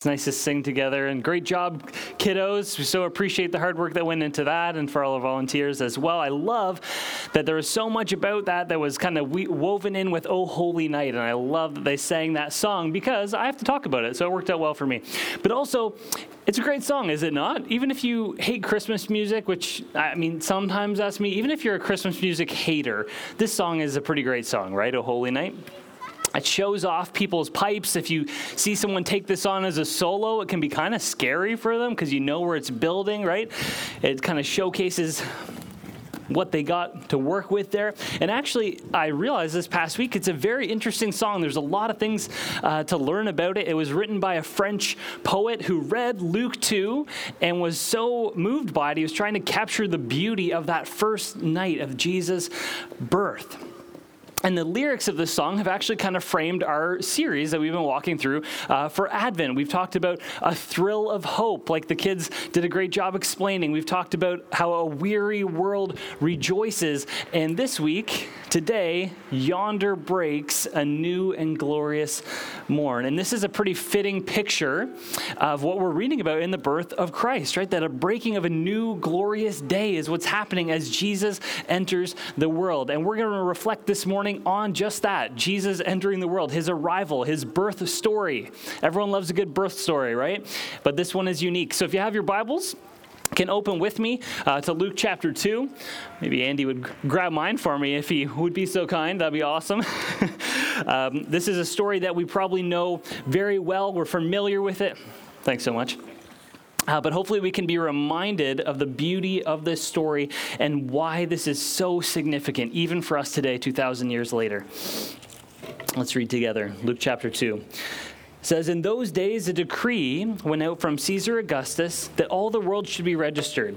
It's nice to sing together and great job, kiddos. We so appreciate the hard work that went into that and for all our volunteers as well. I love that there was so much about that that was kind of woven in with Oh Holy Night. And I love that they sang that song because I have to talk about it. So it worked out well for me. But also, it's a great song, is it not? Even if you hate Christmas music, which I mean, sometimes that's me, even if you're a Christmas music hater, this song is a pretty great song, right? Oh Holy Night. It shows off people's pipes. If you see someone take this on as a solo, it can be kind of scary for them because you know where it's building, right? It kind of showcases what they got to work with there. And actually, I realized this past week it's a very interesting song. There's a lot of things uh, to learn about it. It was written by a French poet who read Luke 2 and was so moved by it, he was trying to capture the beauty of that first night of Jesus' birth. And the lyrics of this song have actually kind of framed our series that we've been walking through uh, for Advent. We've talked about a thrill of hope, like the kids did a great job explaining. We've talked about how a weary world rejoices. And this week, today, yonder breaks a new and glorious morn. And this is a pretty fitting picture of what we're reading about in the birth of Christ, right? That a breaking of a new glorious day is what's happening as Jesus enters the world. And we're going to reflect this morning on just that Jesus entering the world, his arrival, his birth story. Everyone loves a good birth story, right? But this one is unique. So if you have your Bibles, can open with me uh, to Luke chapter 2. Maybe Andy would grab mine for me if he would be so kind. That'd be awesome. um, this is a story that we probably know very well. We're familiar with it. Thanks so much. Uh, but hopefully, we can be reminded of the beauty of this story and why this is so significant, even for us today, 2,000 years later. Let's read together Luke chapter 2. It says, In those days, a decree went out from Caesar Augustus that all the world should be registered.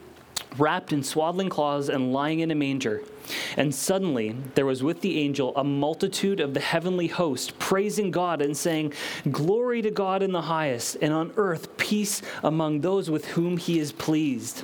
wrapped in swaddling cloths and lying in a manger. And suddenly there was with the angel a multitude of the heavenly host, praising God and saying, Glory to God in the highest, and on earth peace among those with whom he is pleased.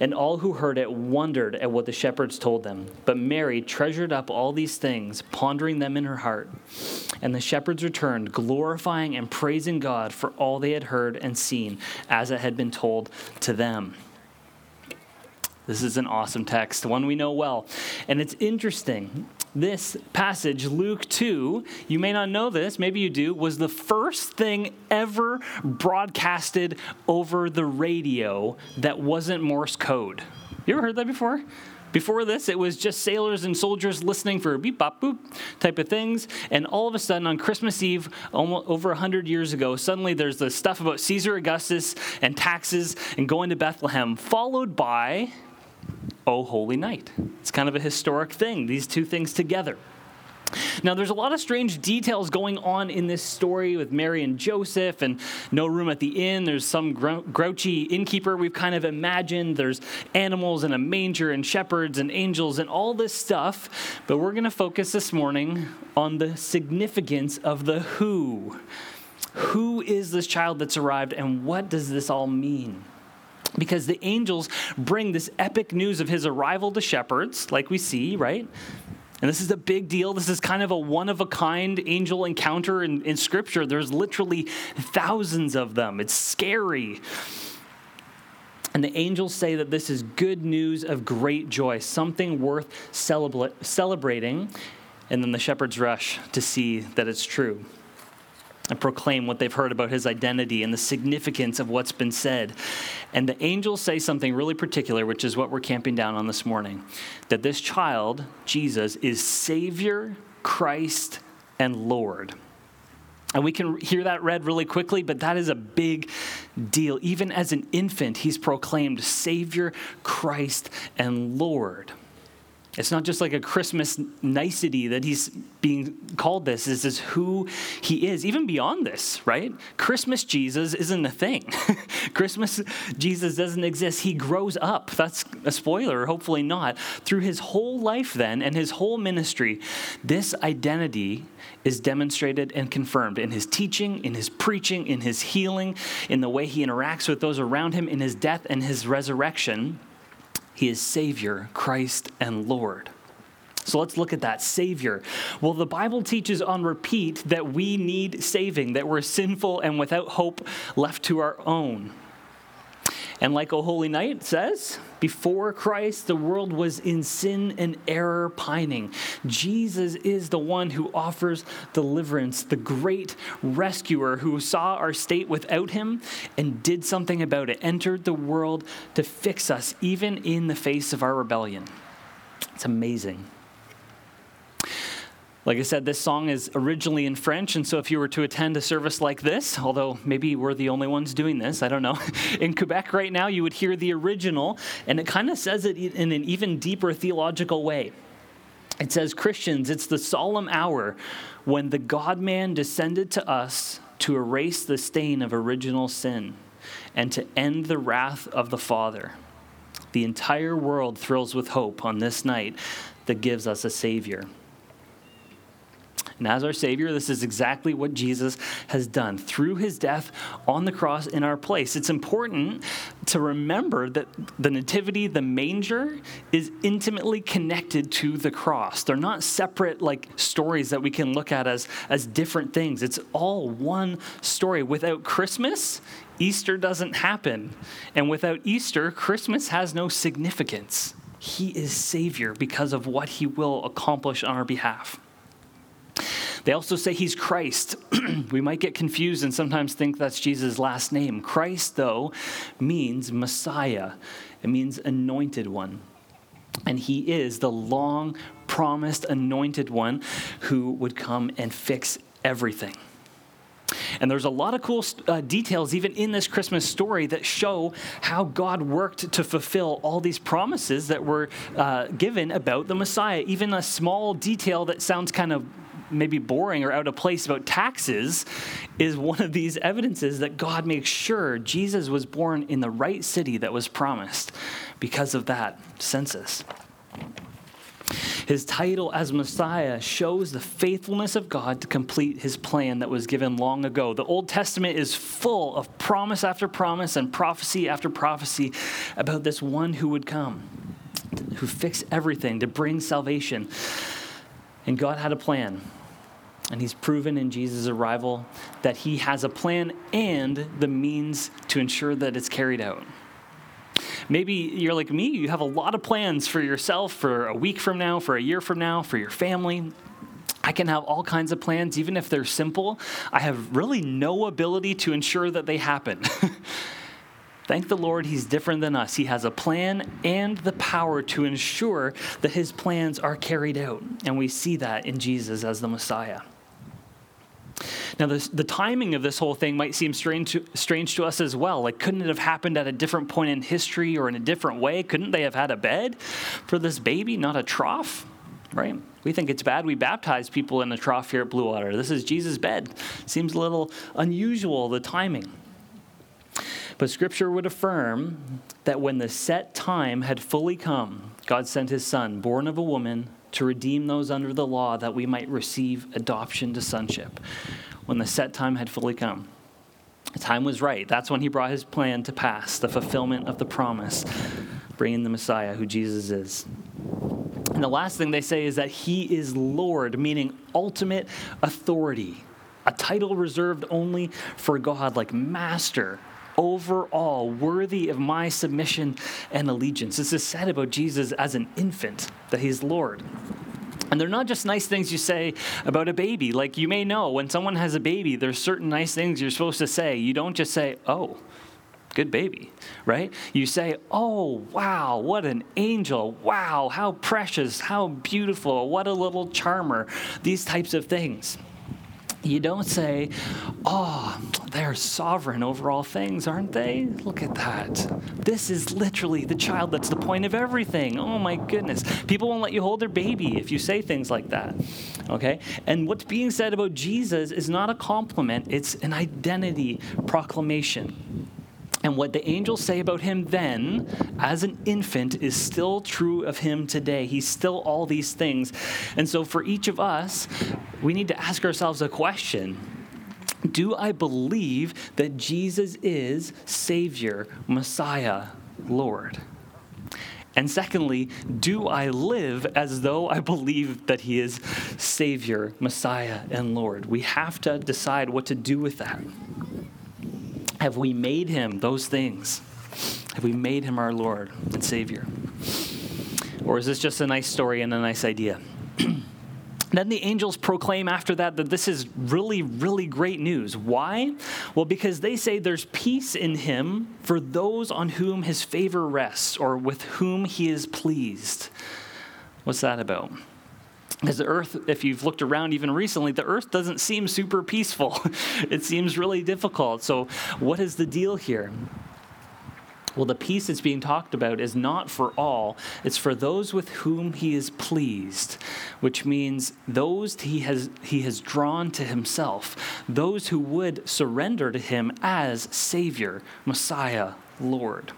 And all who heard it wondered at what the shepherds told them. But Mary treasured up all these things, pondering them in her heart. And the shepherds returned, glorifying and praising God for all they had heard and seen, as it had been told to them. This is an awesome text, one we know well. And it's interesting this passage, Luke 2, you may not know this, maybe you do, was the first thing ever broadcasted over the radio that wasn't Morse code. You ever heard that before? Before this, it was just sailors and soldiers listening for beep bop boop type of things. And all of a sudden, on Christmas Eve, almost over 100 years ago, suddenly there's the stuff about Caesar Augustus and taxes and going to Bethlehem, followed by Oh Holy Night. It's kind of a historic thing, these two things together. Now, there's a lot of strange details going on in this story with Mary and Joseph, and no room at the inn. There's some grouchy innkeeper we've kind of imagined. There's animals and a manger, and shepherds and angels, and all this stuff. But we're going to focus this morning on the significance of the who. Who is this child that's arrived, and what does this all mean? Because the angels bring this epic news of his arrival to shepherds, like we see, right? And this is a big deal. This is kind of a one of a kind angel encounter in, in Scripture. There's literally thousands of them. It's scary. And the angels say that this is good news of great joy, something worth celebra- celebrating. And then the shepherds rush to see that it's true and proclaim what they've heard about his identity and the significance of what's been said. And the angels say something really particular, which is what we're camping down on this morning that this child, Jesus, is Savior, Christ, and Lord. And we can hear that read really quickly, but that is a big deal. Even as an infant, he's proclaimed Savior, Christ, and Lord. It's not just like a Christmas nicety that he's being called this. This is who he is, even beyond this, right? Christmas Jesus isn't a thing. Christmas Jesus doesn't exist. He grows up. That's a spoiler, hopefully not. Through his whole life, then, and his whole ministry, this identity is demonstrated and confirmed in his teaching, in his preaching, in his healing, in the way he interacts with those around him, in his death and his resurrection. He is Savior, Christ, and Lord. So let's look at that Savior. Well, the Bible teaches on repeat that we need saving, that we're sinful and without hope left to our own. And like a Holy Night says, before Christ, the world was in sin and error pining. Jesus is the one who offers deliverance, the great rescuer who saw our state without him and did something about it, entered the world to fix us, even in the face of our rebellion. It's amazing. Like I said, this song is originally in French, and so if you were to attend a service like this, although maybe we're the only ones doing this, I don't know, in Quebec right now, you would hear the original, and it kind of says it in an even deeper theological way. It says, Christians, it's the solemn hour when the God man descended to us to erase the stain of original sin and to end the wrath of the Father. The entire world thrills with hope on this night that gives us a Savior. And as our Savior, this is exactly what Jesus has done through his death on the cross in our place. It's important to remember that the Nativity, the manger, is intimately connected to the cross. They're not separate like stories that we can look at as, as different things. It's all one story. Without Christmas, Easter doesn't happen. And without Easter, Christmas has no significance. He is Savior because of what he will accomplish on our behalf. They also say he's Christ. we might get confused and sometimes think that's Jesus' last name. Christ, though, means Messiah, it means anointed one. And he is the long promised anointed one who would come and fix everything. And there's a lot of cool uh, details, even in this Christmas story, that show how God worked to fulfill all these promises that were uh, given about the Messiah. Even a small detail that sounds kind of maybe boring or out of place about taxes is one of these evidences that God makes sure Jesus was born in the right city that was promised because of that census. His title as Messiah shows the faithfulness of God to complete his plan that was given long ago. The Old Testament is full of promise after promise and prophecy after prophecy about this one who would come, who fix everything to bring salvation. And God had a plan. And he's proven in Jesus' arrival that he has a plan and the means to ensure that it's carried out. Maybe you're like me, you have a lot of plans for yourself for a week from now, for a year from now, for your family. I can have all kinds of plans, even if they're simple. I have really no ability to ensure that they happen. Thank the Lord, He's different than us. He has a plan and the power to ensure that His plans are carried out. And we see that in Jesus as the Messiah. Now, this, the timing of this whole thing might seem strange to, strange to us as well. Like, couldn't it have happened at a different point in history or in a different way? Couldn't they have had a bed for this baby, not a trough? Right? We think it's bad we baptize people in a trough here at Blue Water. This is Jesus' bed. Seems a little unusual, the timing. But Scripture would affirm that when the set time had fully come, God sent his Son, born of a woman, to redeem those under the law that we might receive adoption to sonship when the set time had fully come. The time was right. That's when he brought his plan to pass, the fulfillment of the promise, bringing the Messiah, who Jesus is. And the last thing they say is that he is Lord, meaning ultimate authority, a title reserved only for God, like master, over all, worthy of my submission and allegiance. This is said about Jesus as an infant, that he's Lord. And they're not just nice things you say about a baby. Like you may know, when someone has a baby, there's certain nice things you're supposed to say. You don't just say, oh, good baby, right? You say, oh, wow, what an angel. Wow, how precious, how beautiful, what a little charmer. These types of things. You don't say, oh, they're sovereign over all things, aren't they? Look at that. This is literally the child that's the point of everything. Oh my goodness. People won't let you hold their baby if you say things like that. Okay? And what's being said about Jesus is not a compliment, it's an identity proclamation. And what the angels say about him then, as an infant, is still true of him today. He's still all these things. And so, for each of us, we need to ask ourselves a question Do I believe that Jesus is Savior, Messiah, Lord? And secondly, do I live as though I believe that He is Savior, Messiah, and Lord? We have to decide what to do with that. Have we made him those things? Have we made him our Lord and Savior? Or is this just a nice story and a nice idea? Then the angels proclaim after that that this is really, really great news. Why? Well, because they say there's peace in him for those on whom his favor rests or with whom he is pleased. What's that about? Because the earth, if you've looked around even recently, the earth doesn't seem super peaceful. it seems really difficult. So, what is the deal here? Well, the peace that's being talked about is not for all, it's for those with whom he is pleased, which means those he has, he has drawn to himself, those who would surrender to him as Savior, Messiah, Lord.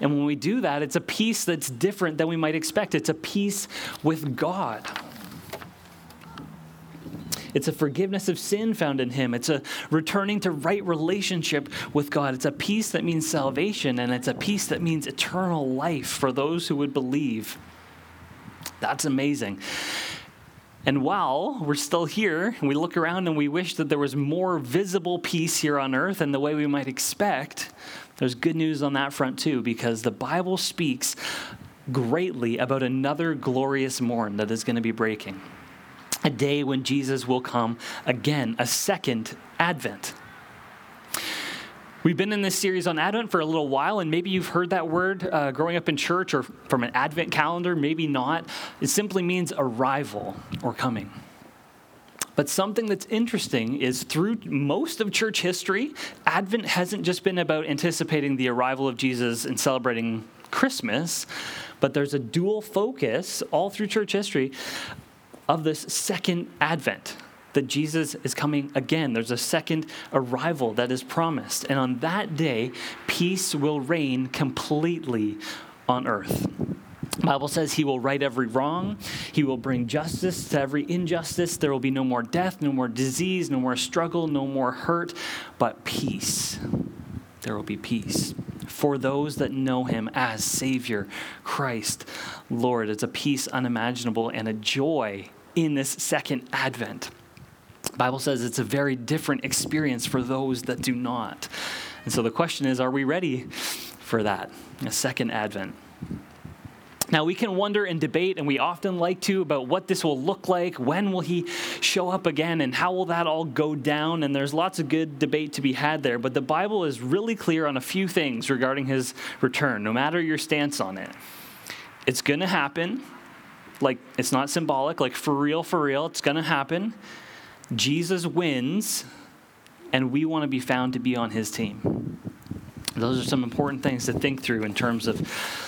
And when we do that, it's a peace that's different than we might expect. It's a peace with God. It's a forgiveness of sin found in Him. It's a returning to right relationship with God. It's a peace that means salvation, and it's a peace that means eternal life for those who would believe. That's amazing. And while we're still here, we look around and we wish that there was more visible peace here on earth and the way we might expect, there's good news on that front too, because the Bible speaks greatly about another glorious morn that is going to be breaking. A day when Jesus will come again, a second advent. We've been in this series on Advent for a little while, and maybe you've heard that word uh, growing up in church or from an Advent calendar, maybe not. It simply means arrival or coming. But something that's interesting is through most of church history, Advent hasn't just been about anticipating the arrival of Jesus and celebrating Christmas, but there's a dual focus all through church history of this second Advent that Jesus is coming again. There's a second arrival that is promised. And on that day, peace will reign completely on earth. Bible says he will right every wrong. He will bring justice to every injustice. There will be no more death, no more disease, no more struggle, no more hurt, but peace. There will be peace for those that know him as Savior, Christ, Lord. It's a peace unimaginable and a joy in this second advent. Bible says it's a very different experience for those that do not. And so the question is, are we ready for that? A second advent. Now, we can wonder and debate, and we often like to, about what this will look like. When will he show up again, and how will that all go down? And there's lots of good debate to be had there. But the Bible is really clear on a few things regarding his return, no matter your stance on it. It's going to happen. Like, it's not symbolic, like, for real, for real, it's going to happen. Jesus wins, and we want to be found to be on his team. Those are some important things to think through in terms of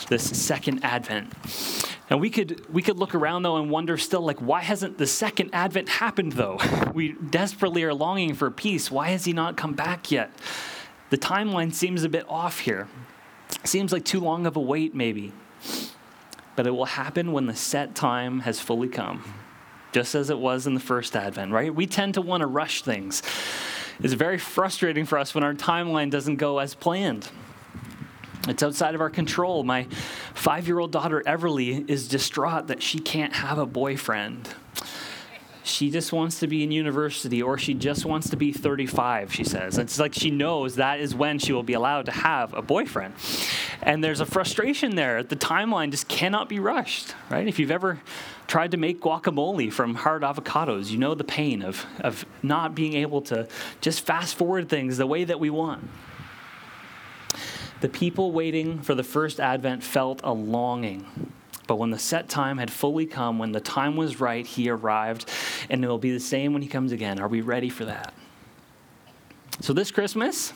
this second advent. And we could we could look around though and wonder still like why hasn't the second advent happened though? We desperately are longing for peace. Why has he not come back yet? The timeline seems a bit off here. Seems like too long of a wait maybe. But it will happen when the set time has fully come. Just as it was in the first advent, right? We tend to want to rush things is very frustrating for us when our timeline doesn't go as planned. It's outside of our control. My five year old daughter, Everly, is distraught that she can't have a boyfriend. She just wants to be in university or she just wants to be 35, she says. It's like she knows that is when she will be allowed to have a boyfriend. And there's a frustration there. The timeline just cannot be rushed, right? If you've ever tried to make guacamole from hard avocados, you know the pain of, of not being able to just fast forward things the way that we want. The people waiting for the first advent felt a longing. But when the set time had fully come, when the time was right, he arrived, and it will be the same when he comes again. Are we ready for that? So, this Christmas,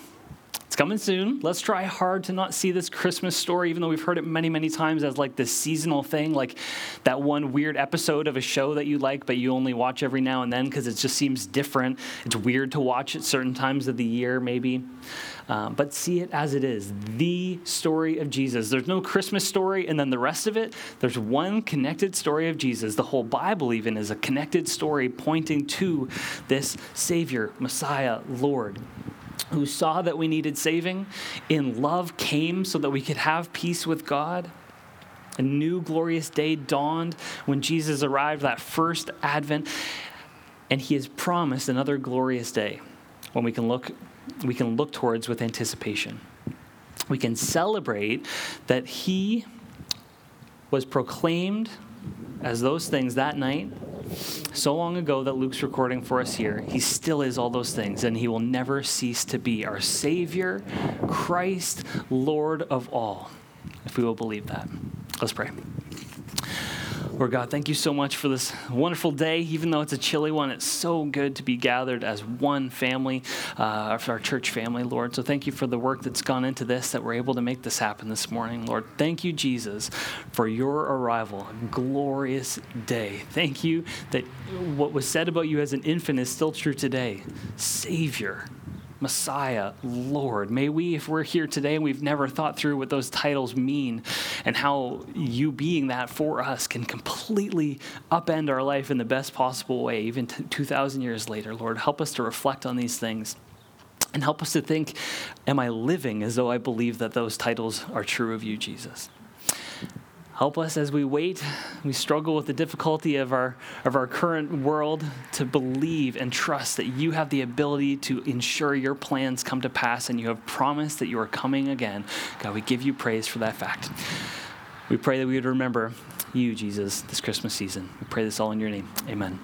coming soon. Let's try hard to not see this Christmas story, even though we've heard it many, many times as like this seasonal thing, like that one weird episode of a show that you like, but you only watch every now and then because it just seems different. It's weird to watch at certain times of the year, maybe. Um, but see it as it is the story of Jesus. There's no Christmas story and then the rest of it. There's one connected story of Jesus. The whole Bible, even, is a connected story pointing to this Savior, Messiah, Lord. Who saw that we needed saving, in love came so that we could have peace with God. A new glorious day dawned when Jesus arrived, that first advent, and he has promised another glorious day when we can look we can look towards with anticipation. We can celebrate that he was proclaimed as those things that night so long ago that Luke's recording for us here. He still is all those things, and he will never cease to be our Savior, Christ, Lord of all, if we will believe that. Let's pray. Lord God, thank you so much for this wonderful day. Even though it's a chilly one, it's so good to be gathered as one family, uh, our church family, Lord. So thank you for the work that's gone into this, that we're able to make this happen this morning, Lord. Thank you, Jesus, for your arrival. A glorious day. Thank you that what was said about you as an infant is still true today. Savior. Messiah, Lord. May we, if we're here today and we've never thought through what those titles mean and how you being that for us can completely upend our life in the best possible way, even 2,000 years later, Lord, help us to reflect on these things. And help us to think, am I living as though I believe that those titles are true of you, Jesus? Help us as we wait, we struggle with the difficulty of our, of our current world to believe and trust that you have the ability to ensure your plans come to pass and you have promised that you are coming again. God, we give you praise for that fact. We pray that we would remember you, Jesus, this Christmas season. We pray this all in your name. Amen.